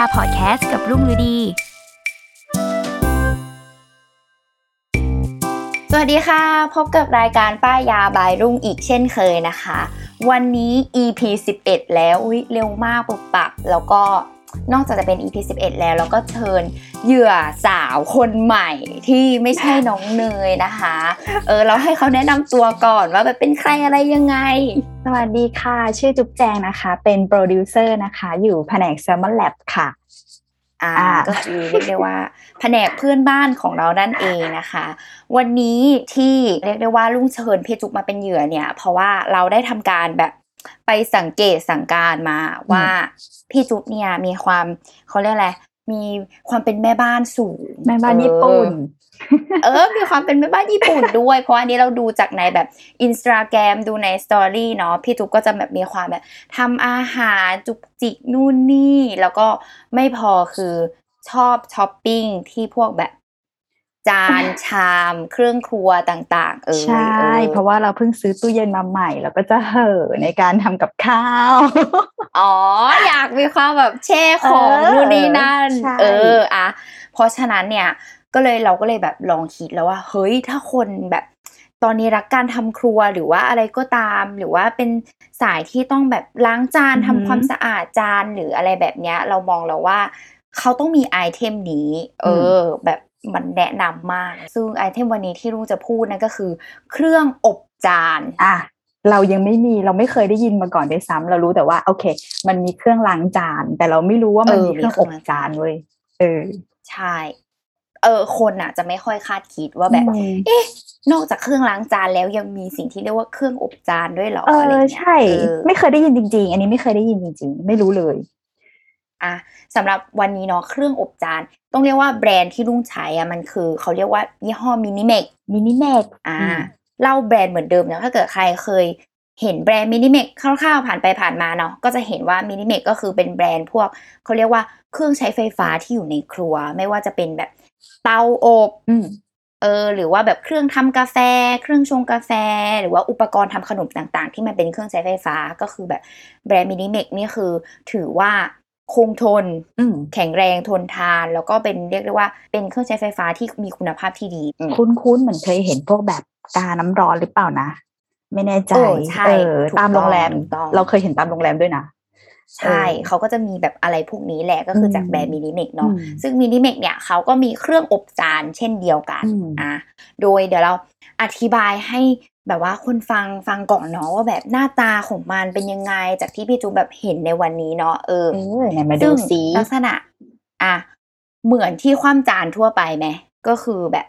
าพอดแคสต์กับรุ่งฤดี สวัสดีค่ะ พบกับรายการป้ายยาบายรุ่งอีกเช่นเคยนะคะ วันนี้ EP 11 แล้วอุ๊ยเร็วมากปุบปับ แล้วก็ นอกจากจะเป็น EP 11 แล้วเราก็เชิญเหยื่อสาวคนใหม่ที่ไม่ใช่น้องเนยนะคะ เออเราให้เขาแนะนำตัวก่อนว่าแบบเป็นใครอะไรยังไง สวัสดีค่ะ ชื่อจุ๊บแจงนะคะ เป็นโปรดิวเซอร์นะคะ อยู่แผนก Salmon Lab ค่ะอ่าอ่าก็คือเรียกได้ว่าแผนกเพื่อนบ้านของเรานั่นเองนะคะ วันนี้ที่เรียกได้ว่าลุงเชิญพี่จุ๊บมาเป็นเหยื่อเนี่ย เพราะว่าเราได้ทำการแบบ ไปสังเกตสังกามาว่าพี่จุกเนี่ยมีความเขาเรียกอะไรมีความเป็นแม่บ้านสูงแม่บ้านญี่ปุ่น เออ มีความเป็นแม่บ้านญี่ปุ่นด้วย เพราะอันนี้เราดูจากในแบบอินสตาแกรมดูในสตอรี่เนาะพี่จุ๊บก็จะแบบมีความแบบทำอาหารจุกจิกนู่นนี่ แล้วก็ไม่พอคือชอบช้อปปิ้งที่พวกแบบ จานชามเครื่องครัวต่างๆ เออใช่ เพราะว่าเราเพิ่งซื้อตู้เย็นมาใหม่ แล้วก็จะเห่อในการทำกับข้าว อ๋อ อยากมีความแบบแช่ของเออนู่นนี่นั่นใช่เอออะเพราะฉะนั้นเนี่ยก็เลยเราก็เลยแบบลองคิดแล้วว่า เฮ้ยถ้าคนแบบตอนนี้รักการทำครัวหรือว่าอะไรก็ตาม หรือว่าเป็นสายที่ต้องแบบล้างจานทำความสะอาดจานหรืออะไรแบบเนี้ย เรามองแล้วว่า เขาต้องมีไอเทมนี้ เออ แบบ มันแนะนำมาก ซึ่งไอเทมวันนี้ที่ลุงจะพูดนั่นก็คือ เครื่องอบจานอะเรายังไม่มีเราไม่เคยได้ยินมาก่อนด้วยซ้ำเรารู้แต่ว่า โอเค มันมีเครื่องล้างจาน แต่เราไม่รู้ว่ามันเออมีเครื่องมีเครื่อองบล้างจาจานนเว้ยเออใช่เออคนอะ จะไม่ค่อยคาดคิดว่าแบบอืมเอ๊ะนอกจากเครื่องล้างจานแล้วยังมีสิ่งที่เรียกว่าเครื่องอบจานด้วยเหรอเออะไรอเงี้ยใช่เออไม่เคยได้ยินจริง ๆ อันนี้ไม่เคยได้ยินจริง ๆ ไม่รู้เลย อะสำหรับวันนี้เนาะเครื่องอบจาน ต้องเรียกว่าแบรนด์ที่ลุงใช้อะมันคือเขาเรียกว่ายี่ห้อมินิเมกMinimex อ่าอืมเล่าแบรนด์เหมือนเดิมนะถ้าเกิดใครเคยเห็นแบรนด์ Minimex คร่าวๆผ่านไปผ่านมาเนาะก็จะเห็นว่า Minimex ก็คือเป็นแบรนด์พวกเขาเรียกว่าเครื่องใช้ไฟฟ้าที่อยู่ในครัว ไม่ว่าจะเป็นแบบเตาอบอืมเออหรือว่าแบบเครื่องทำกาแฟ เครื่องชงกาแฟ หรือว่าอุปกรณ์ทำขนมต่างๆ ที่มันเป็นเครื่องใช้ไฟฟ้าก็คือแบบแบรนด์ Minimex นี่คือถือว่า คงทนอืมแข็งแรงทนทาน แล้วก็เป็นเรียกได้ว่าเป็นเครื่องใช้ไฟฟ้าที่มีคุณภาพที่ดีอืมคุ้นๆเหมือนเคยเห็นพวกแบบกาน้ำร้อนหรือเปล่านะ ไม่แน่ใจเออใช่เออถูกตามโรงแรมต้องถูกต้องเราเคยเห็นตามโรงแรมด้วยนะใช่เออเขาก็จะมีแบบอะไรพวกนี้แหละก็คือจากอืมแบรนด์ Minimex เนาะอืมซึ่ง Minimex เนี่ยเขาก็มีเครื่องอบจานเช่นเดียวกันอืมอะโดยเดี๋ยวเราอธิบายให้ แบบว่าคนฟังฟังก่อนเนาะว่าแบบหน้าตาของมันเป็นยังไง จากที่พี่จุ๊บแบบเห็นในวันนี้เนาะเออเออไหนมาดูซึ่งซิลักษณะ อะเหมือนที่คว่ำจานทั่วไปไหมก็คือแบบ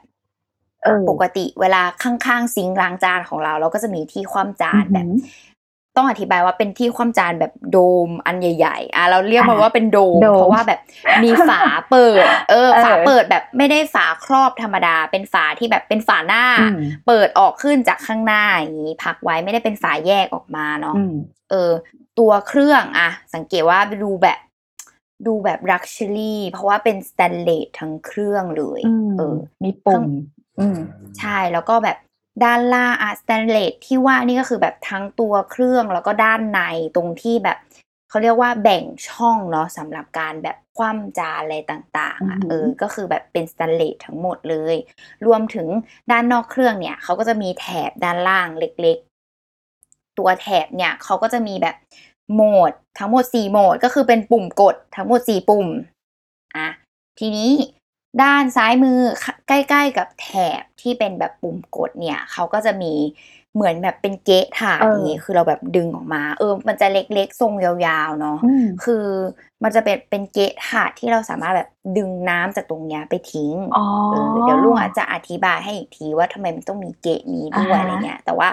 เออปกติเวลาข้างๆซิงค์ล้างจานของเรา เราก็จะมีที่คว่ำจานแบบอือหือ ต้องอธิบายว่าเป็นที่คว่ำจานแบบโดมอันใหญ่ ๆ อะเราเรียกมันอ่าว่าเป็นโดมโดม เพราะว่าแบบมีฝาเปิดเออเออ ฝาเปิดแบบไม่ได้ฝาครอบธรรมดา เป็นฝาที่แบบเป็นฝาหน้าอืมเปิดออกขึ้นจากข้างหน้าอย่างนี้พักไว้ไม่ได้เป็นฝาแยกออกมาเนาะอืมเออ ตัวเครื่องอะสังเกตว่าดูแบบดูแบบ luxury เพราะว่าเป็นสแตนเลสทั้งเครื่องเลยอืมเออ มีปุ่มอืมใช่แล้วก็แบบ ด้านล่างอะสแตนเลสที่ว่านี่ก็คือแบบทั้งตัวเครื่องแล้วก็ด้านในตรงที่แบบเขาเรียกว่าแบ่งช่องเนาะสำหรับการแบบคว่ำจานอะไรต่างๆอะอือหือเออก็คือแบบเป็นสแตนเลสทั้งหมดเลย รวมถึงด้านนอกเครื่องเนี่ยเขาก็จะมีแถบด้านล่างเล็กๆ ตัวแถบเนี่ยเขาก็จะมีแบบโหมดทั้งหมดสี่โหมด ก็คือเป็นปุ่มกดทั้งหมดสี่ปุ่มอะทีนี้ ด้านซ้ายมือใกล้ๆกับแถบที่เป็นแบบปุ่มกดเนี่ยเขาก็จะมีเหมือนแบบเป็นเกะถาดเอออย่างงี้คือเราแบบดึงออกมา เออ มันจะเล็กๆทรงยาวๆเนาะอืมคือมันจะเป็นเป็นเกะถาดที่เราสามารถแบบดึงน้ำจากตรงเนี้ยไปทิ้งอ๋อเออเดี๋ยวลุงอาจจะอธิบายให้อีกทีว่าทำไมมันต้องมีเกะนี้ด้วยอ่าฮะอะไรเงี้ย แต่ว่า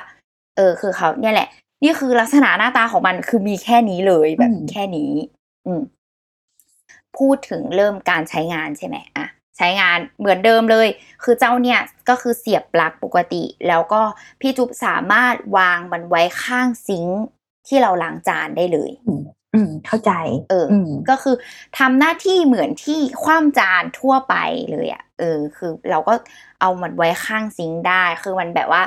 เออคือเขาเนี่ยแหละ นี่คือลักษณะหน้าตาของมันคือมีแค่นี้เลยแบบแค่นี้ อืมพูดถึงเริ่มการใช้งานใช่ไหมอะ ใช้งานเหมือนเดิมเลย คือเจ้าเนี่ยก็คือเสียบปลั๊กปกติ แล้วก็พี่จุ๊บสามารถวางมันไว้ข้างซิงค์ที่เราล้างจานได้เลย อืมเข้าใจ เอออมก็คือทำหน้าที่เหมือนที่คว่ำจานทั่วไปเลยอะ่ะ เออ คือเราก็เอามันไว้ข้างซิงค์ได้ คือมันแบบว่า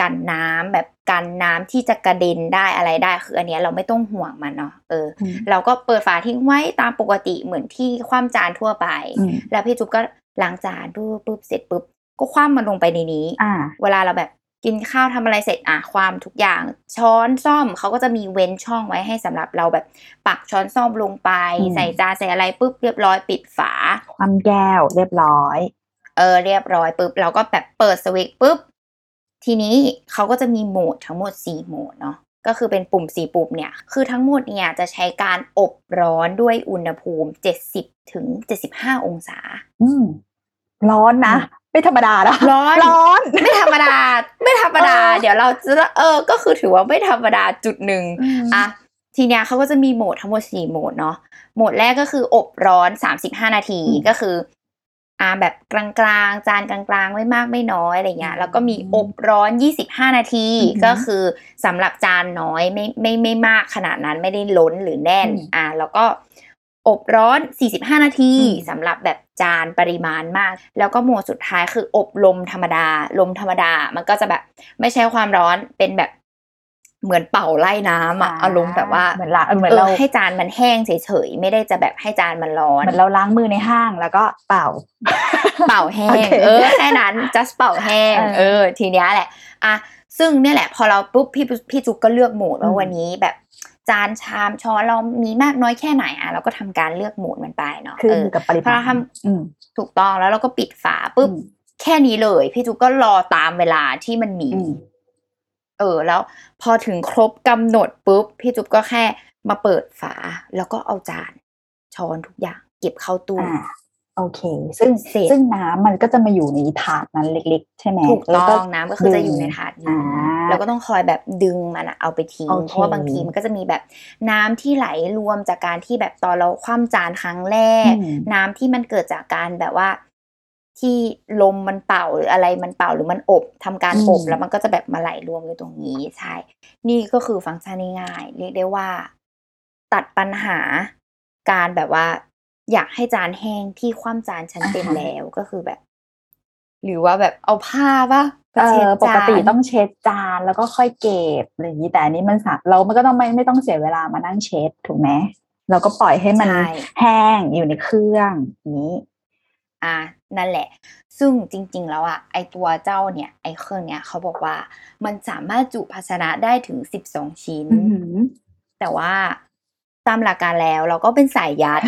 กันน้ำแบบกันน้ำที่จะกระเด็นได้อะไรได้คืออันเนี้ยเราไม่ต้องห่วงมันเนาะเอออืมเราก็เปิดฝาทิ้งไว้ตามปกติเหมือนที่คว่ำจานทั่วไปอืมแล้วพี่จุ๊บก็ล้างจานปุ๊บปุ๊บเสร็จปุ๊บก็คว่ำมันลงไปในนี้อ่าเวลาเราแบบกินข้าวทำอะไรเสร็จอะความทุกอย่างช้อนซ่อมเขาก็จะมีเว้นช่องไว้ให้สำหรับเราแบบปักช้อนซ่อมลงไปอืมใส่จานใส่อะไรปุ๊บเรียบร้อยปิดฝาความแก้วเรียบร้อย เออเรียบร้อยปุ๊บเราก็แบบเปิดสวิตช์ปุ๊บ ทีนี้เขาก็จะมีโหมดทั้งหมด 4 โหมดเนาะก็คือเป็นปุ่ม 4 ปุ่มเนี่ย คือทั้งหมดเนี่ยจะใช้การอบร้อนด้วยอุณหภูมิ 70ถึง75 องศา อืมร้อนนะ ไม่ธรรมดานะร้อนร้อน ไม่ธรรมดา ไม่ธรรมดาเออเดี๋ยวเราจะเออ ก็คือถือว่าไม่ธรรมดาจุดหนึ่งอะทีเนี้ยเขาก็จะมีโหมดทั้งหมดสี่โหมดเนาะ โหมดแรกก็คืออบร้อนสามสิบห้านาทีอืมก็คือ อ่าแบบกลางๆ จานกลางๆ ไม่มากไม่น้อยอะไรเงี้ยแล้วก็มีอบร้อนยี่สิบห้านาทีอือหือก็คือสำหรับจานน้อยไม่ไม่ไม่มากขนาดนั้นไม่ได้ล้นหรือแน่นอืมอ่าแล้วก็อบร้อน 45 นาทีอืมสำหรับแบบจานปริมาณมาก แล้วก็โหมดสุดท้ายคืออบลมธรรมดา ลมธรรมดา มันก็จะแบบไม่ใช่ความร้อนเป็นแบบ เหมือนเป่าไล่น้ำอะอารมณ์แบบว่าเหมือนละเหมือนเอเราอให้จานมันแห้งเฉยๆไม่ได้จะแบบให้จานมันร้อนเหมือนเราล้างมือในห้างแล้วก็เป่า เป่าแห้งโอเคเออแค่นั้น just เป่าแห้งเออเออ ทีเนี้ยแหละอะซึ่งเนี่ยแหละ พอเราปุ๊บพี่พี่จุกก็เลือกโหมดว่าอืมวันนี้แบบจานชามช้อนเรามีมากน้อยแค่ไหนอะเราก็ทำการเลือกโหมดมันไปเนาะคือเออกับปริพอมาเราณทอืมำถูกต้องแล้วเราก็ปิดฝาปุ๊บอืมแค่นี้เลย พี่จุกก็รอตามเวลาที่มันมีอืม เออแล้วพอถึงครบกำหนดปุ๊บพี่จุ๊บก็แค่มาเปิดฝาแล้วก็เอาจานช้อนทุกอย่าง เก็บเข้าตู้อ่าโอเค ซึ่งเสร็จซึ่งน้ำมันก็จะมาอยู่ในถาดนั้นเล็ก ๆ ใช่ไหมถูกแล้วต้องน้ำก็คือจะอยู่ในถาดอ่านี้แล้วก็ต้องคอยแบบดึงมันอะเอาไปทิ้งโอเคเพราะว่าบางทีมันก็จะมีแบบน้ำที่ไหลรวมจากการที่แบบตอนเราคว่ำจานครั้งแรกอืมน้ำที่มันเกิดจากการแบบว่า ที่ลมมันเป่าหรืออะไรมันเป่าหรือมันอบทำการอบอืมแล้วมันก็จะแบบมาไหลรวมอยู่ตรงนี้ใช่ นี่ก็คือฟังก์ชันง่ายๆเรียกได้ว่า ตัดปัญหาการแบบว่า อยากให้จานแห้งที่คว่ำจานชั้นเต็มอ่าฮะแล้วก็คือแบบ หรือว่าแบบเอาผ้าปะเอเช็ดอปจานกติต้องเช็ดจานแล้วก็ค่อยเก็บอะไรอย่างนี้แต่อันนี้มันสะเรามันก็ต้องไม่ไม่ต้องเสียเวลามานั่งเช็ดถูกไหมเราก็ปล่อยให้มันใช่แห้งอยู่ในเครื่องอย่างนี้ อะ นั่นแหละ ซึ่งจริงๆ แล้วอะไอตัวเจ้าเนี่ย ไอเครื่องเนี้ยเขาบอกว่ามันสามารถจุภาชนะได้ถึงสิบสองชิ้นอือหือแต่ว่าตามหลักการแล้วเราก็เป็นสายยัด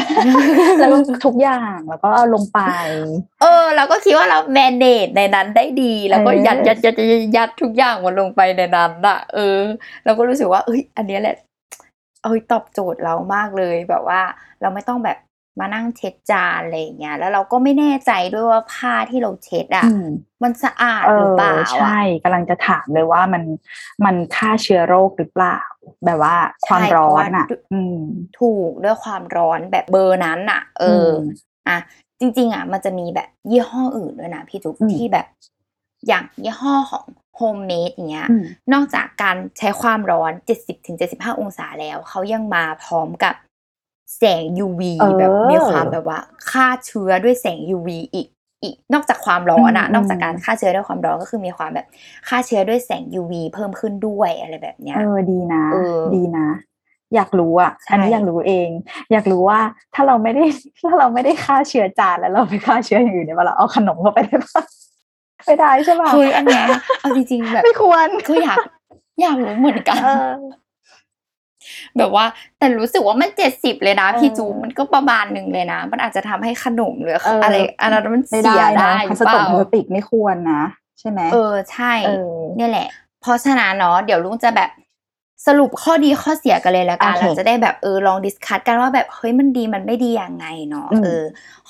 แล้วก็ทุกอย่างแล้วก็เอาลงไป เออ เราก็คิดว่าเราแมนเนจในนั้นได้ดี แล้วก็เออยัดยัดยัดยัดยัดทุกอย่างมันลงไปในนั้นอะเออ เราก็รู้สึกว่า เอ้ย อันเนี้ยแหละเอ้ยตอบโจทย์เรามากเลยแบบว่า เราไม่ต้องแบบ มานั่งเช็ดจานอะไรอย่างเงี้ยแล้วเราก็ไม่แน่ใจด้วยว่าผ้าที่เราเช็ดอะอืมมันสะอาดเอหรืออเปล่าอะใช่กำลังจะถามเลยว่ามันมันฆ่าเชื้อโรคหรือเปล่า แบบว่าความใช่ร้อนเพราะว่าอะอืมถูกด้วยความร้อนแบบเบอร์นั้นอะเอออมอะจริง ๆอะมันจะมีแบบยี่ห้ออื่นด้วยนะพี่จุ๊บอืมที่แบบ อย่างยี่ห้อของ HomeMate อย่างเงี้ยอืมนอกจากการใช้ความร้อน 70-75 องศาแล้ว เขายังมาพร้อมกับ แสง UV เออแบบมีความแบบว่าฆ่าเชื้อด้วยแสง UV อีกอีกนอกจากความร้อนอะอืมนอกจากการฆ่าเชื้อด้วยความร้อนก็คือมีความแบบฆ่าเชื้อด้วยแสง UV เพิ่มขึ้นด้วยอะไรแบบเนี้ยเออดีนะเออดีนะ อยากรู้อะใช่อันนี้อยากรู้เอง อยากรู้ว่าถ้าเราไม่ได้ถ้าเราไม่ได้ฆ่าเชื้อจานแล้วเราไปฆ่าเชื้ออย่างอื่นเนี่ยเวลาเอาขนมเข้าไปได้ปะไม่ได้ใช่ปะเฮ้ยอันเนี้ยเอาจริงๆแบบไม่ควรก็อยากอยากรู้เหมือนกันเออ แบบว่าแต่รู้สึกว่ามันเจ็ดสิบเลยนะเออพี่จูมันก็ประมาณหนึ่งเลยนะ มันอาจจะทำให้ขนมหรือเออออะไรอันนั้นมันไม่เสียได้ได้นะหพรืลาอสเปติกล่าพลาสติกไม่ควรนะ ใช่ไหมเออใช่เออเนี่ยแหละ เพราะฉะนั้นเนาะเดี๋ยวลุงจะแบบสรุปข้อดีข้อเสียกันเลยแล้วกันโอเคเราจะได้แบบเออลองดิสคัตกันว่าแบบเฮ้ยมันดีมันไม่ดียังไงเนาะอืมเออ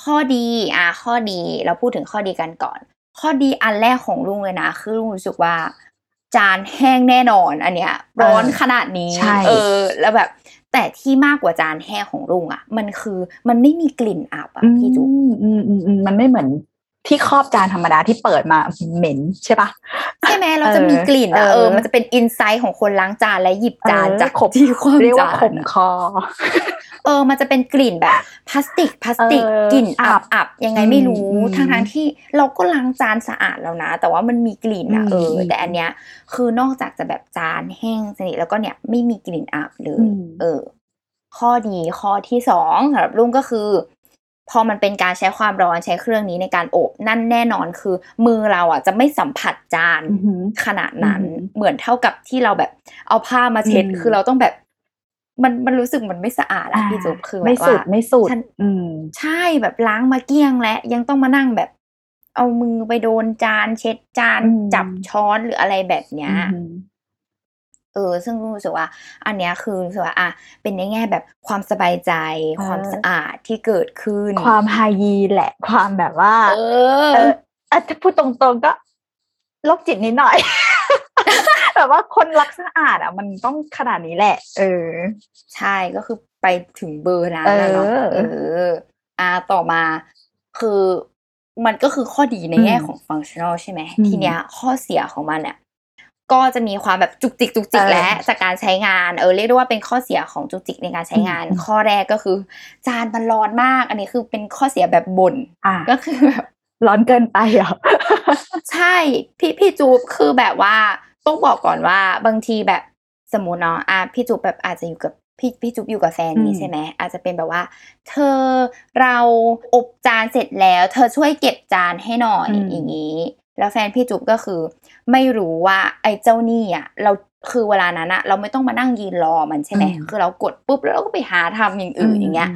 ข้อดีอะข้อดีเราพูดถึงข้อดีกันก่อน ข้อดีอันแรกของลุงเลยนะ คือลุงรู้สึกว่า จานแห้งแน่นอนอันเนี้ยร้อนขนาดนี้ใช่เออ แล้วแบบ แต่ที่มากกว่าจานแห้งของลุงอะ มันคือมันไม่มีกลิ่นอับอะพี่จุ๊บอืมอืมอืมอืมมันไม่เหมือนที่ครอบจานธรรมดาที่เปิดมาเหม็นใช่ปะใช่ไหมเราจะมีกลิ่นอะเออเออ มันจะเป็นอินไซต์ของคนล้างจานและหยิบจานเออจากขบที่ความเรียกว่าจานขมอะคอ เออ มันจะเป็นกลิ่นแบบพลาสติกพลาสติกเออกลิ่นอัอับบอับยังไงไม่รู้อืมทั้งทั้งๆที่เราก็ล้างจานสะอาดแล้วนะ แต่ว่ามันมีกลิ่นอะอืมเอออืมแต่อันเนี้ยคือนอกจากจะแบบจานแห้งสนิทแล้วก็เนี่ยไม่มีกลิ่นอับเลอืยมเออ ข้อดีข้อที่สองสำหรับลุงก็คือ พอมันเป็นการใช้ความร้อนใช้เครื่องนี้ในการอบนั่นแน่นอนคือ มือเราอะจะไม่สัมผัสจานอือหือขนาดนั้นอือหือเหมือนเท่ากับที่เราแบบเอาผ้ามาเช็ดอืมคือเราต้องแบบ มันมันรู้สึกมันไม่สะอาดอะพี่จุ๊บคือแบบไม่ว่าสุดไม่สุดฉันอืมใช่แบบล้างมาเกลี้ยงและยังต้องมานั่งแบบ เอามือไปโดนจาน เช็ดจานอืมจับช้อนหรืออะไรแบบเนี้ยอืมเออซึ่งรู้สึกว่า อันเนี้ยคือรู้สึกว่าอะเป็นในแง่แบบความสบายใจเออความสะอาดที่เกิดขึ้น ความไฮยีนแหละ ความแบบว่า เออเอออะถ้าพูดตรงๆก็โรคจิตนิดหน่อย แบบว่าคนรักสะอาดอะ มันต้องขนาดนี้แหละ เออ ใช่ก็คือไปถึงเบอร์นั้นแล้วเนาะเออเอออ่าต่อมาคือมันก็คือข้อดีในแง่อืมของฟังชั่นอลใช่ไหมอืมทีเนี้ยข้อเสียของมันเนี่ยก็จะมีความแบบจุกจิกจุกจิกเออและจากการใช้งานเออเรียกได้ว่าเป็นข้อเสียของจุกจิกในการใช้งานอืมข้อแรกก็คือ จานมันร้อนมาก อันนี้คือเป็นข้อเสียแบบบนอะก็คือแบบร้อนเกินไปเหรอใช่พี่พี่จูบคือแบบว่า ต้องบอกก่อนว่าบางทีแบบสมมติเนาะอะพี่จูบแบบอาจจะอยู่กับพี่พี่จูบอยู่กับแฟนนี้อืมใช่ไหมอาจจะเป็นแบบว่า เธอเราอบจานเสร็จแล้ว เธอช่วยเก็บจานให้หน่อยอย่างนี้แล้วแฟนพี่จูบก็คือ ไม่รู้ว่าไอ้เจ้านี่อะเราคือเวลานั้นอะเราไม่ต้องมานั่งยืนรอมันใช่ไหมคือเรากดปุ๊บแล้วเราก็ไปหาทำอย่างอื่นอย่างเงี้ย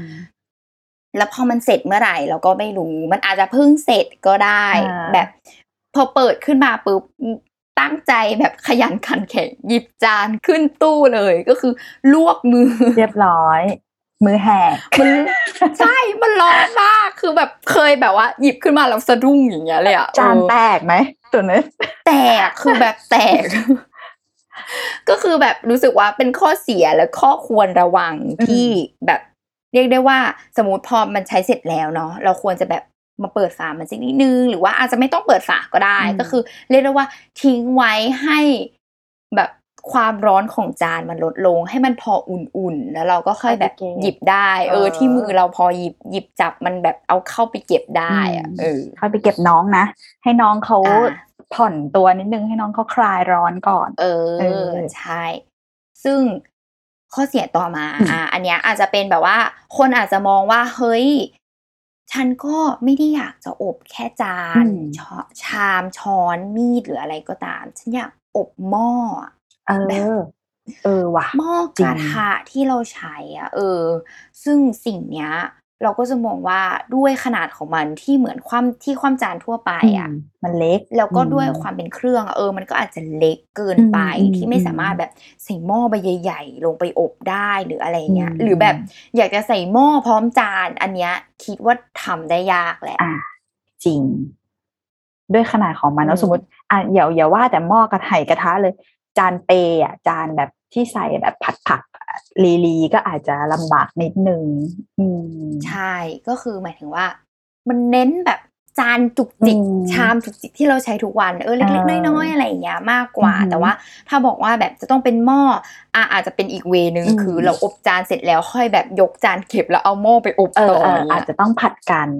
แล้วพอมันเสร็จเมื่อไหร่เราก็ไม่รู้ มันอาจจะเพิ่งเสร็จก็ได้อ่าแบบ พอเปิดขึ้นมาปุ๊บ ตั้งใจแบบขยันขันแข็งหยิบจานขึ้นตู้เลยก็คือลวกมือ เรียบร้อย มือแหกมันใช่มันร้อนมากคือแบบเคยแบบว่า หยิบขึ้นมาแล้วสะดุ้งอย่างเงี้ยเลยอะจานเออแตกไหมตัวนี้นแตกคือแบบแตก ก็คือแบบรู้สึกว่าเป็นข้อเสียและข้อควรระวังที่แบบเรียกได้ว่าสมมติพอมันใช้เสร็จแล้วเนาะเราควรจะแบบ มาเปิดฝามันสักนิดนึง หรือว่าอาจจะไม่ต้องเปิดฝาก็ได้อืมก็คือ เรียกได้ว่าทิ้งไว้ให้แบบความร้อนของจานมันลดลง ให้มันพออุ่นๆ แล้วเราก็ค่อยแบบหยิบได้ เออที่มือเราพอหยิบหยิบจับมันแบบเอาเข้าไปเก็บได้อะเออค่อยไปเก็บน้องนะ ให้น้องเขาอ่าผ่อนตัวนิดนึงให้น้องเขาคลายร้อนก่อน เอเอออใช่ซึ่งข้อเสียต่อมาอืมอะอันเนี้ยอาจจะเป็นแบบว่า คนอาจจะมองว่าเฮ้ย ฉันก็ไม่ได้อยากจะอบแค่จานช้อนชามช้อนมีดหรืออะไรก็ตาม ฉันอยากอบหม้ออะเออเออว่ะหม้อกระทะที่เราใช้อะเออ ซึ่งสิ่งเนี้ย เราก็จะมองว่าด้วยขนาดของมันที่เหมือนความที่ความจานทั่วไปอะมมันเล็กแล้วก็ด้วยอืมความเป็นเครื่องอะเออ มันก็อาจจะเล็กเกินไปอืมที่ไม่อืมสามารถแบบใส่หม้อใบใหญ่ ๆ ลงไปอบได้หรืออะไรเงี้ยอืมหรือแบบอยากจะใส่หม้อพร้อมจานอันเนี้ยคิดว่าทำได้ยากแหละอะจริง ด้วยขนาดของมันอืแล้วมสมมติอะอย่าอย่าว่าแต่หม้อกระไห่กระทะเลย จานเปย์อะจานแบบที่ใส่แบบผัดผัก อะลีลีก็อาจจะลำบากนิดนึงอืมใช่ก็คือหมายถึงว่า มันเน้นแบบจานจุกจิกอืมชามจุกจิกที่เราใช้ทุกวันเออเล็กเออๆน้อยๆอะไรอย่างเงี้ยมากกว่าอือหือแต่ว่าถ้าบอกว่าแบบจะต้องเป็นหม้ออะอาจจะเป็นอีกเวนึงอืมคือเราอบจานเสร็จแล้วค่อยแบบยกจานเก็บแล้วเอาหม้อไปอบเออต่อเอออย่างอาเงี้จยจะต้องผัดกัน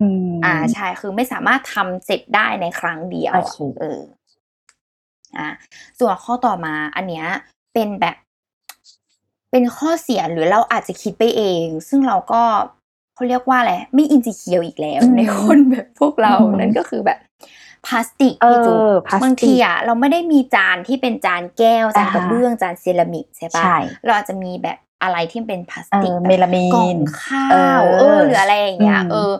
อืมอ่าใช่คือไม่สามารถทำเสร็จได้ในครั้งเดียวโออะเคเอออะส่วนข้อต่อมาอันเนี้ยเป็นแบบ เป็นข้อเสียหรือเราอาจจะคิดไปเอง ซึ่งเราก็เขาเรียกว่าอะไรไม่อินซีเคียวอีกแล้วอืมในคนแบบพวกเราอืมนั่นก็คือแบบพลาสติกเอพี่จุ๊อบพลาสติกบางทีอะเราไม่ได้มีจานที่เป็นจานแก้วจานกระอ่าเบื้องจานเซรามิกใช่ปะใช่เราอาจจะมีแบบอะไรที่เป็นพลาสเอติกอแบบเมลามีกล่องนข้าเอวอเออหรืออะไรอย่างเงี้ยอืมเออ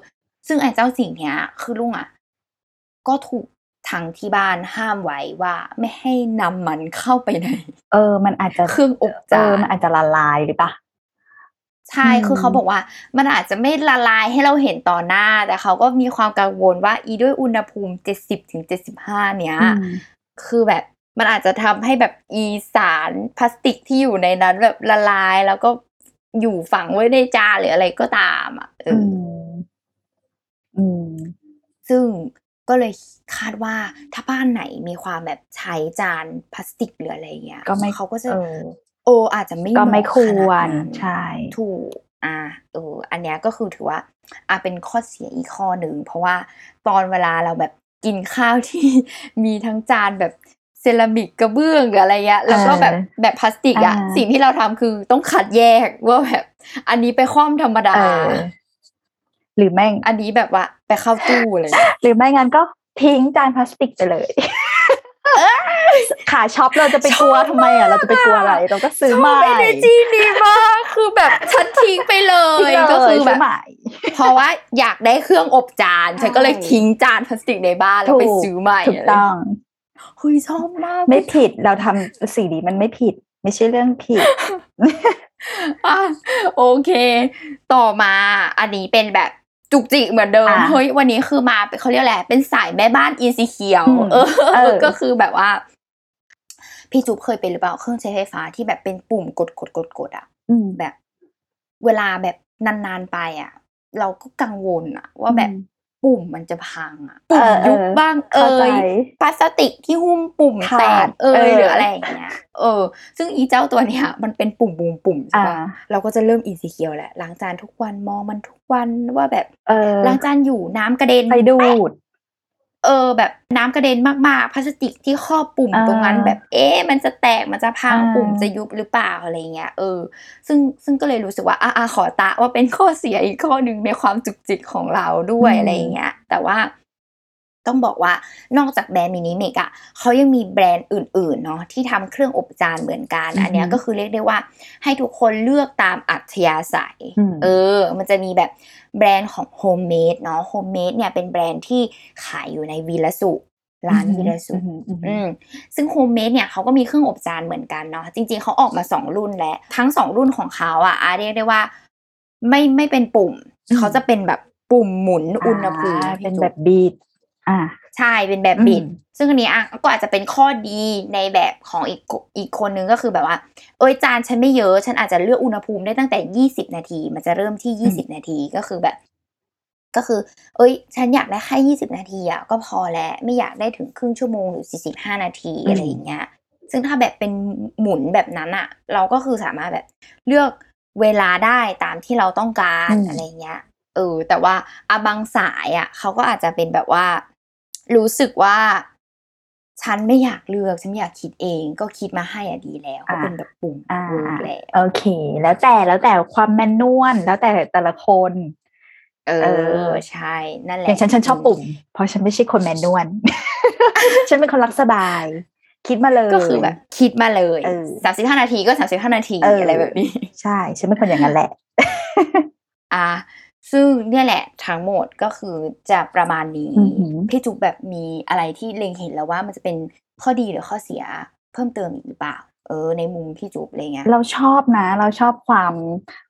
ซึ่งไอ้เจ้าสิ่งเนี้ย คือลุงอะก็ถูก ทางที่บ้านห้ามไว้ว่าไม่ให้นำมันเข้าไปใน เออ มันอาจจะเครื่องอบเอจาอนมันอาจจะละลายหรือปะใช่อืมคือเขาบอกว่า มันอาจจะไม่ละลายให้เราเห็นต่อหน้า แต่เขาก็มีความกังวลว่า อีด้วยอุณหภูมิเจ็ดสิบถึงเจ็ดสิบห้าเนี้ยอืมคือแบบมันอาจจะทำให้แบบอีสารพลาสติกที่อยู่ในนั้นแบบละลายแล้วก็อยู่ฝังไว้ในจานหรืออะไรก็ตามอะเออืออมอืมซึ่ง ก็เลยคาดว่าถ้าบ้านไหนมีความแบบใช้จานพลาสติกหรืออะไรเงี้ยก็ไม่เขาก็จะเออโออาจจะไม่ก็ไม่เหาะควขรนาดนั้นใช่ถูกอ่าเอออันเนี้ยก็คือถือว่าอะเป็นข้อเสียอีกข้อหนึ่งเพราะว่าตอนเวลาเราแบบกินข้าวที่มีทั้งจานแบบเซรามิกกระเบื้องหรืออะไรเงี้ยแล้วก็แบบเออแบบพลาสติกอะอ่าสิ่งที่เราทำคือต้องคัดแยกว่าแบบ อันนี้ไปคว่ำธรรมดาเออ หรือไม่อันนี้แบบว่าไปเข้าตู้อะไรเลย หรือไม่งั้นก็ทิ้งจานพลาสติกไปเลยขาช็อปเราจะไปกลัวทำไมอะเราจะไปกลัวอะไรเราก็ซื้อใหม่เอเนจีดีมากคือแบบฉันทิ้งไปเลทิ้งยเลยก็คือแบซื้บใหม่เพราะว่าอยากได้เครื่องอบจานฉันก็เลยใช่ทิ้งจานพลาสติกในบ้านแล้วไปซื้อใหม่ถูกต้องเฮ้ยชอบมากไม่ผิดเราทำสิ่งนี้มันไม่ผิด ไม่ใช่เรื่องผิดอะโอเค ต่อมาอันนี้เป็นแบบ จุกจิกเหมือนเดิมอะเฮ้ย วันนี้คือมาเป็นเขาเรียกอะไรเป็นสายแม่บ้านอินซีเคียวอืมเออเออ ก็คือแบบว่า พี่จุ๊บเคยเป็นหรือเปล่าเครื่องใช้ไฟฟ้าที่แบบเป็นปุ่มกดกดกดกดๆๆๆอะอืมแบบ เวลาแบบนานๆไปอะ เราก็กังวลอะ ว่าแบบอืม ปุ่มมันจะพังอะเอปุ่มอเออยุบบ้างเอเข้าใจยพลาสติกที่หุ้มปุ่มขาดแตกเอเอยอหรืออะไรอย่างเงี้ยเออ ซึ่งอีเจ้าตัวเนี้ยมันเป็นปุ่มปุ่มปุ่มใช่อ่าปะเราก็จะเริ่มอินซีเคียวแหละล้างจานทุกวันมองมันทุกวันว่าแบบเออล้างจานอยู่น้ำกระเด็นไปดูด เออแบบน้ำกระเด็นมากๆพลาสติกที่ครอบปุ่มอ่าตรงนั้นแบบเอ๊ะมันจะแตกมันจะพังอ่าปุ่มจะยุบหรือเปล่าอะไรเงี้ยเออ ซึ่งซึ่งก็เลยรู้สึกว่าอะอะขอตะว่าเป็นข้อเสียอีกข้อหนึ่งในความจุกจิกของเราด้วยอะไรเงี้ยแต่ว่า ต้องบอกว่านอกจากแบรนด์ MiniMex อะเขายังมีแบรนด์อื่นๆเนาะที่ทำเครื่องอบจานเหมือนกัน อันเนี้ยอือฮึก็คือเรียกได้ว่าให้ทุกคนเลือกตามอัธยาศัยอืมเออ มันจะมีแบบแบรนด์ของ HomeMate เนาะ HomeMate เนี่ยเป็นแบรนด์ที่ขายอยู่ในวีรสุร้านวีรสุอืมอืมอืมซึ่ง HomeMate เนี่ยเขาก็มีเครื่องอบจานเหมือนกันเนาะจริงๆเขาออกมาสองรุ่นแล้วทั้งสองรุ่นของเขาอะอาเรียกได้ว่า ไม่ไม่เป็นปุ่ม เขาจะเป็นแบบปุ่มหมุนอุณหภูมิอ่าพี่เป็นจุ๊แบบบีด อ่าใช่เป็นแบบอืมบิด ซึ่งอันนี้อะก็อาจจะเป็นข้อดีในแบบของอีกอีกคนนึงก็คือแบบว่า เอ้ยจานฉันไม่เยอะ ฉันอาจจะเลือกอุณหภูมิได้ตั้งแต่ยี่สิบนาที มันจะเริ่มที่ยี่สิบนาทีก็คือแบบ ก็คือ เอ้ย ฉันอยากได้แค่ยี่สิบนาทีอะก็พอแล้วไม่อยากได้ถึงครึ่งชั่วโมงหรือสี่สิบห้านาทีอืมอะไรอย่างเงี้ยซึ่งถ้าแบบเป็นหมุนแบบนั้นอะ เราก็คือสามารถแบบเลือกเวลาได้ตามที่เราต้องการอะไรเงี้ยเออแต่ว่าอาบางสายอะเขาก็อาจจะเป็นแบบว่า รู้สึกว่าฉันไม่อยากเลือกฉันไม่อยากคิดเอง ก็คิดมาให้อะดีแล้ว ก็อ่าเป็นแบบปุ่มอ่า work แล้วโอเค แล้วแต่แล้วแต่ความ manual แล้วแต่แต่ละคนเอเอออใช่ นั่นแหละอย่างฉันฉันชอบปุ่ม เพราะฉันไม่ใช่คน manualฉันเป็นคนรักสบาย คิดมาเลยก็คือแบบ คิดมาเลยเออสามสิบห้านาทีก็สามสิบห้านาทีเออออะไรแบบนี้ ใช่ ฉันเป็นคนอย่างนั้นแหละ อะ ซึ่งเนี่ยแหละทั้งหมดก็คือจะประมาณนี้อือหือพี่จุกแบบมีอะไรที่เล็งเห็นแล้วว่ามันจะเป็นข้อดีหรือข้อเสียเพิ่มเติมอีกหรือเปล่า เออ ในมุมพี่จุกอะไรเงี้ยเราชอบนะ เราชอบความ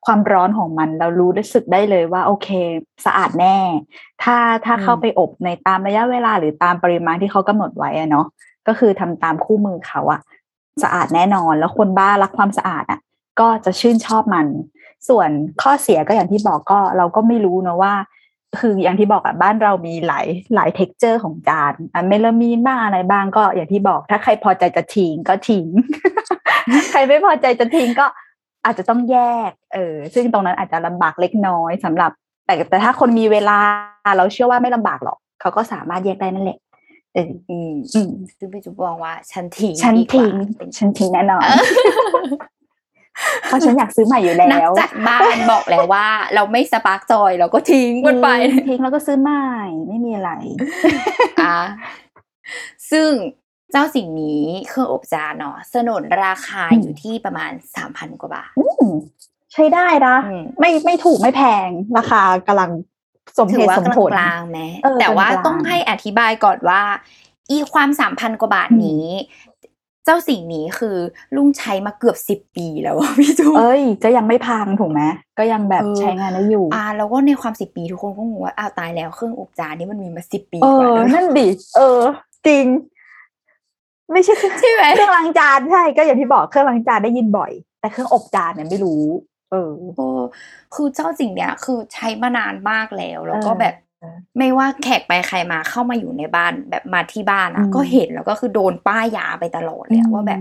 ความร้อนของมัน เรารู้รู้สึกได้เลยว่า โอเค สะอาดแน่ ถ้าถ้าอืมเข้าไปอบในตามระยะเวลาหรือตามปริมาณที่เขากำหนดไว้อะเนาะก็คือทำตามคู่มือเขาอะสะอาดแน่นอนแล้วคนบ้ารักความสะอาดอะก็จะชื่นชอบมัน ส่วนข้อเสียก็อย่างที่บอกก็เราก็ไม่รู้นะว่า คืออย่างที่บอกอะบ้านเรามีหลายหลาย texture ของจานอันเมลามีนบ้างอะไรบ้างก็อย่างที่บอก ถ้าใครพอใจจะทิ้งก็ทิ้ง ใครไม่พอใจจะทิ้งก็อาจจะต้องแยก เออ ซึ่งตรงนั้นอาจจะลำบากเล็กน้อยสำหรับ แต่แต่ถ้าคนมีเวลา เราเชื่อว่าไม่ลำบากหรอกเขาก็สามารถแยกได้นั่นแหละเอออืมอืมซึ่งพี่จุกบอกว่า ฉันทิ้งฉันดีกว่าทิ้งเป็นฉันทิ้งแน่นอน เออเพราะฉันอยากซื้อใหม่อยู่แล้นักวจัดบ้านบอกแล้วว่า เราไม่สปาร์กจอยเราก็ทิ้งมันไปทิ้งแล้วก็ซื้อใหม่ไม่มีอะไรอะซึ่งเจ้าสิ่งนี้เครื่องอบจานเนาะสนนราคาอืมอยู่ที่ประมาณสามพันกว่าบาทอืมใช้ได้นะอืมไม่ไม่ถูกไม่แพงราคากำลังสมถืเหอตุว่าสมผลกลางๆไหมเออแต่ว่ากลางๆต้องให้อธิบายก่อนว่า อีความสามพันกว่าบาทอืมนี้ เจ้าสิ่งนี้คือลุงใช้มาเกือบสิบปีแล้วอะพี่จูนเอ้ย ก็ยังไม่พังถูกไหมก็ยังแบบเออใช้งานได้อยู่ อ่า แล้วก็ในความสิบปีทุกคนก็งงว่าอ้าวตายแล้วเครื่องอบจานนี่มันมีมาสิบปีเอกว่าอแล้วนั่นดิเออ จริง ไม่ใช่ใช่ไหมเครื่องล้างจานใช่ก็อย่างที่บอกเครื่องล้างจานได้ยินบ่อย แต่เครื่องอบจานเนี่ยไม่รู้ เออโอ้คือเจ้าสิ่งเนี้ย คือใช้มานานมากแล้ว แล้วก็เออแบบ ไม่ว่าแขกไปใครมาเข้ามาอยู่ในบ้านแบบมาที่บ้านอะอืมก็เห็นแล้วก็คือโดนป้ายยาไปตลอดเลยอะอืมว่าแบบ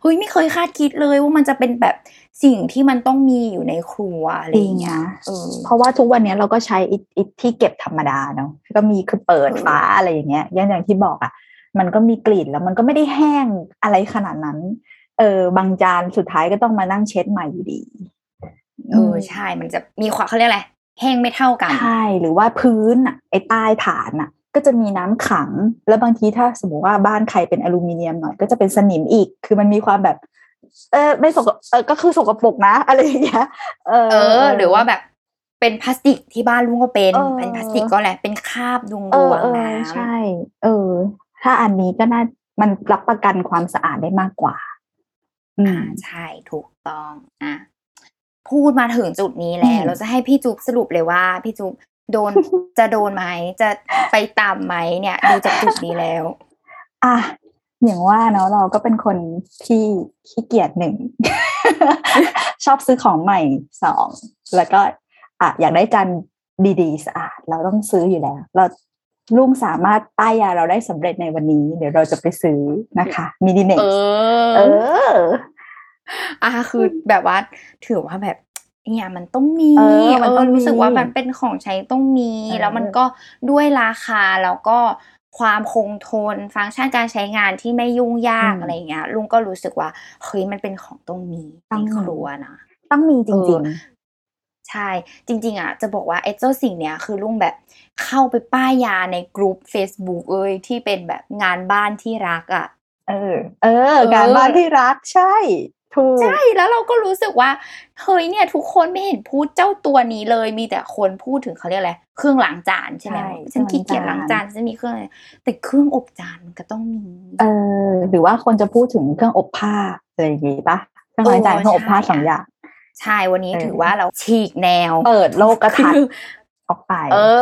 เฮ้ยไม่เคยคาดคิดเลยว่ามันจะเป็นแบบสิ่งที่มันต้องมีอยู่ในครัวอะไรจอริงย่างเงี้ยนะเออเพราะว่าทุกวันนี้เราก็ใช้อิอิที่เก็บธรรมดาเนาะก็มีคือเปิดเออฝาอะไรอย่างเงี้ยอย่างอย่างที่บอกอะ มันก็มีกลิ่นแล้วมันก็ไม่ได้แห้งอะไรขนาดนั้น เออบางจานสุดท้ายก็ต้องมานั่งเช็ดใหม่อยู่ดีเออใช่มันจะมีความเขาเรียกอะไร แห้งไม่เท่ากัน ใช่ หรือว่าพื้นอะไอ้ใต้ฐานอะ ก็จะมีน้ำขัง แล้วบางทีถ้าสมมติว่าบ้านใครเป็นอลูมิเนียมหน่อยก็จะเป็นสนิมอีก คือมันมีความแบบ เออไม่สกเออก็คือสกปรกนะ อะไรอย่างเงี้ย เออเออหรือว่าแบบเป็นพลาสติกที่บ้านลุงก็เป็นเออเป็นพลาสติกก็แหละ เป็นคราบดวงเอดอวงเออน้ใช่ เออ ถ้าอันนี้ก็น่า มันรับประกันความสะอาดได้มากกว่าอืำอ่ามใช่ ถูกต้อง อะ พูดมาถึงจุดนี้แล้วอืมเราจะให้พี่จุ๊บสรุปเลยว่า พี่จุ๊บโดนจะโดนไหมจะไปตามไหมเนี่ยดูจากจุดนี้แล้ว อะอย่างว่าเนาะเราก็เป็นคนที่ขี้เกียจหนึ่ง ชอบซื้อของใหม่สองแล้วก็อะอยากได้จานดีๆสะอาด เราต้องซื้ออยู่แล้ว เราลุงสามารถป้ายยาเราได้สำเร็จในวันนี้ เดี๋ยวเราจะไปซื้อนะคะมินิเน็กเอเอ อออะคือแบบว่าถือว่าแบบเนี่ยมันต้องมีเออมันต้องมีรู้สึกว่ามันเป็นของใช้ต้องมีเออแล้วมันก็ด้วยราคาแล้วก็ความคงทนฟังก์ชันการใช้งานที่ไม่ยุ่งยากอะไรอย่างเงี้ยลุงก็รู้สึกว่าเฮ้ยมันเป็นของต้องมีในครัวนะต้องมีจเอริงอใช่ จริง ๆ อะ จะบอกว่าไอ้เจ้าสิ่งเนี้ยคือลุงแบบเข้าไปป้ายยาในกลุ่ม Facebook เอ้ยที่เป็นแบบงานบ้านที่รักอะๆเออ เออการบ้านที่รักใช่ ถูกใช่แล้วเราก็รู้สึกว่าเฮ้ยเนี่ย ทุกคนไม่เห็นพูดเจ้าตัวนี้เลย มีแต่คนพูดถึงเขาเรียกอะไรเครื่องล้างจานใช่ไหมใช่ฉันขี้เกียจเครื่องล้าล้างงจาจานนฉันมีเครื่องอะไรแต่เครื่องอบจานมันก็ต้องมีเออหรือว่าคนจะพูดถึงเครื่องอบผ้าอะไรอย่างงี้ปะเครื่องล้างจานเออเครื่องอบผ้าใช่สองอย่างใช่วันนี้เออถือว่าเราฉีกแนว เปิดโลกทัศคือน์ออกไปเออ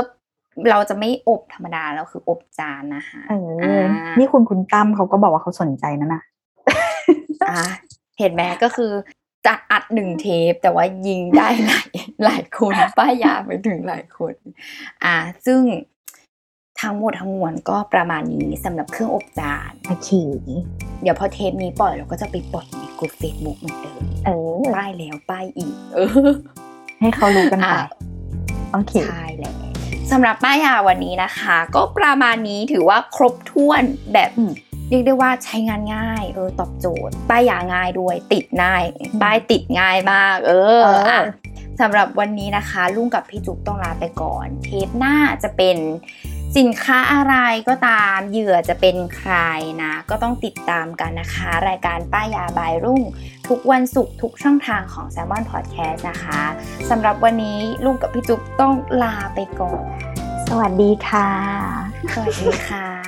เราจะไม่อบธรรมดาเราคืออบจานนะคะเออนี่คุณคุณตั้มเขาก็บอกว่าเขาสนใจนะนะอะ เห็นไหมก็คือจะอัดหนึ่งเทปแต่ว่ายิงได้หลายหลายคนป้ายยาไปถึงหลายคน อ่า ซึ่งทั้งหมดทั้งมวลก็ประมาณนี้สำหรับเครื่องอบจานโอเคเดี๋ยวพอเทปนี้ปล่อยเราก็จะไปปล่อยในกลุ่มเฟซบุ๊กเหมือนเดิมเออป้ายแล้วป้ายอีก เออ ให้เขารู้กันไปอะโอเคใช่แล้วสำหรับป้ายยาวันนี้นะคะ ก็ประมาณนี้ถือว่าครบถ้วนแบบอืม เรียกได้ว่าใช้งานง่ายเออตอบโจทย์ ป้ายยาง่ายด้วยติดง่ายป้ายติดง่ายมาก เออเอออ่อะสำหรับวันนี้นะคะ ลุงกับพี่จุ๊บต้องลาไปก่อน เทปหน้าจะเป็นสินค้าอะไรก็ตามเหยื่อจะเป็นใครนะ ก็ต้องติดตามกันนะคะ รายการป้ายยาบายรุ่ง ทุกวันศุกร์ทุกช่องทางของ s ซ l m o n Podcast นะคะสำหรับวันนี้ลุงกับพี่จุ๊บต้องลาไปก่อน สวัสดีค่ะ สวัสดีค่ะ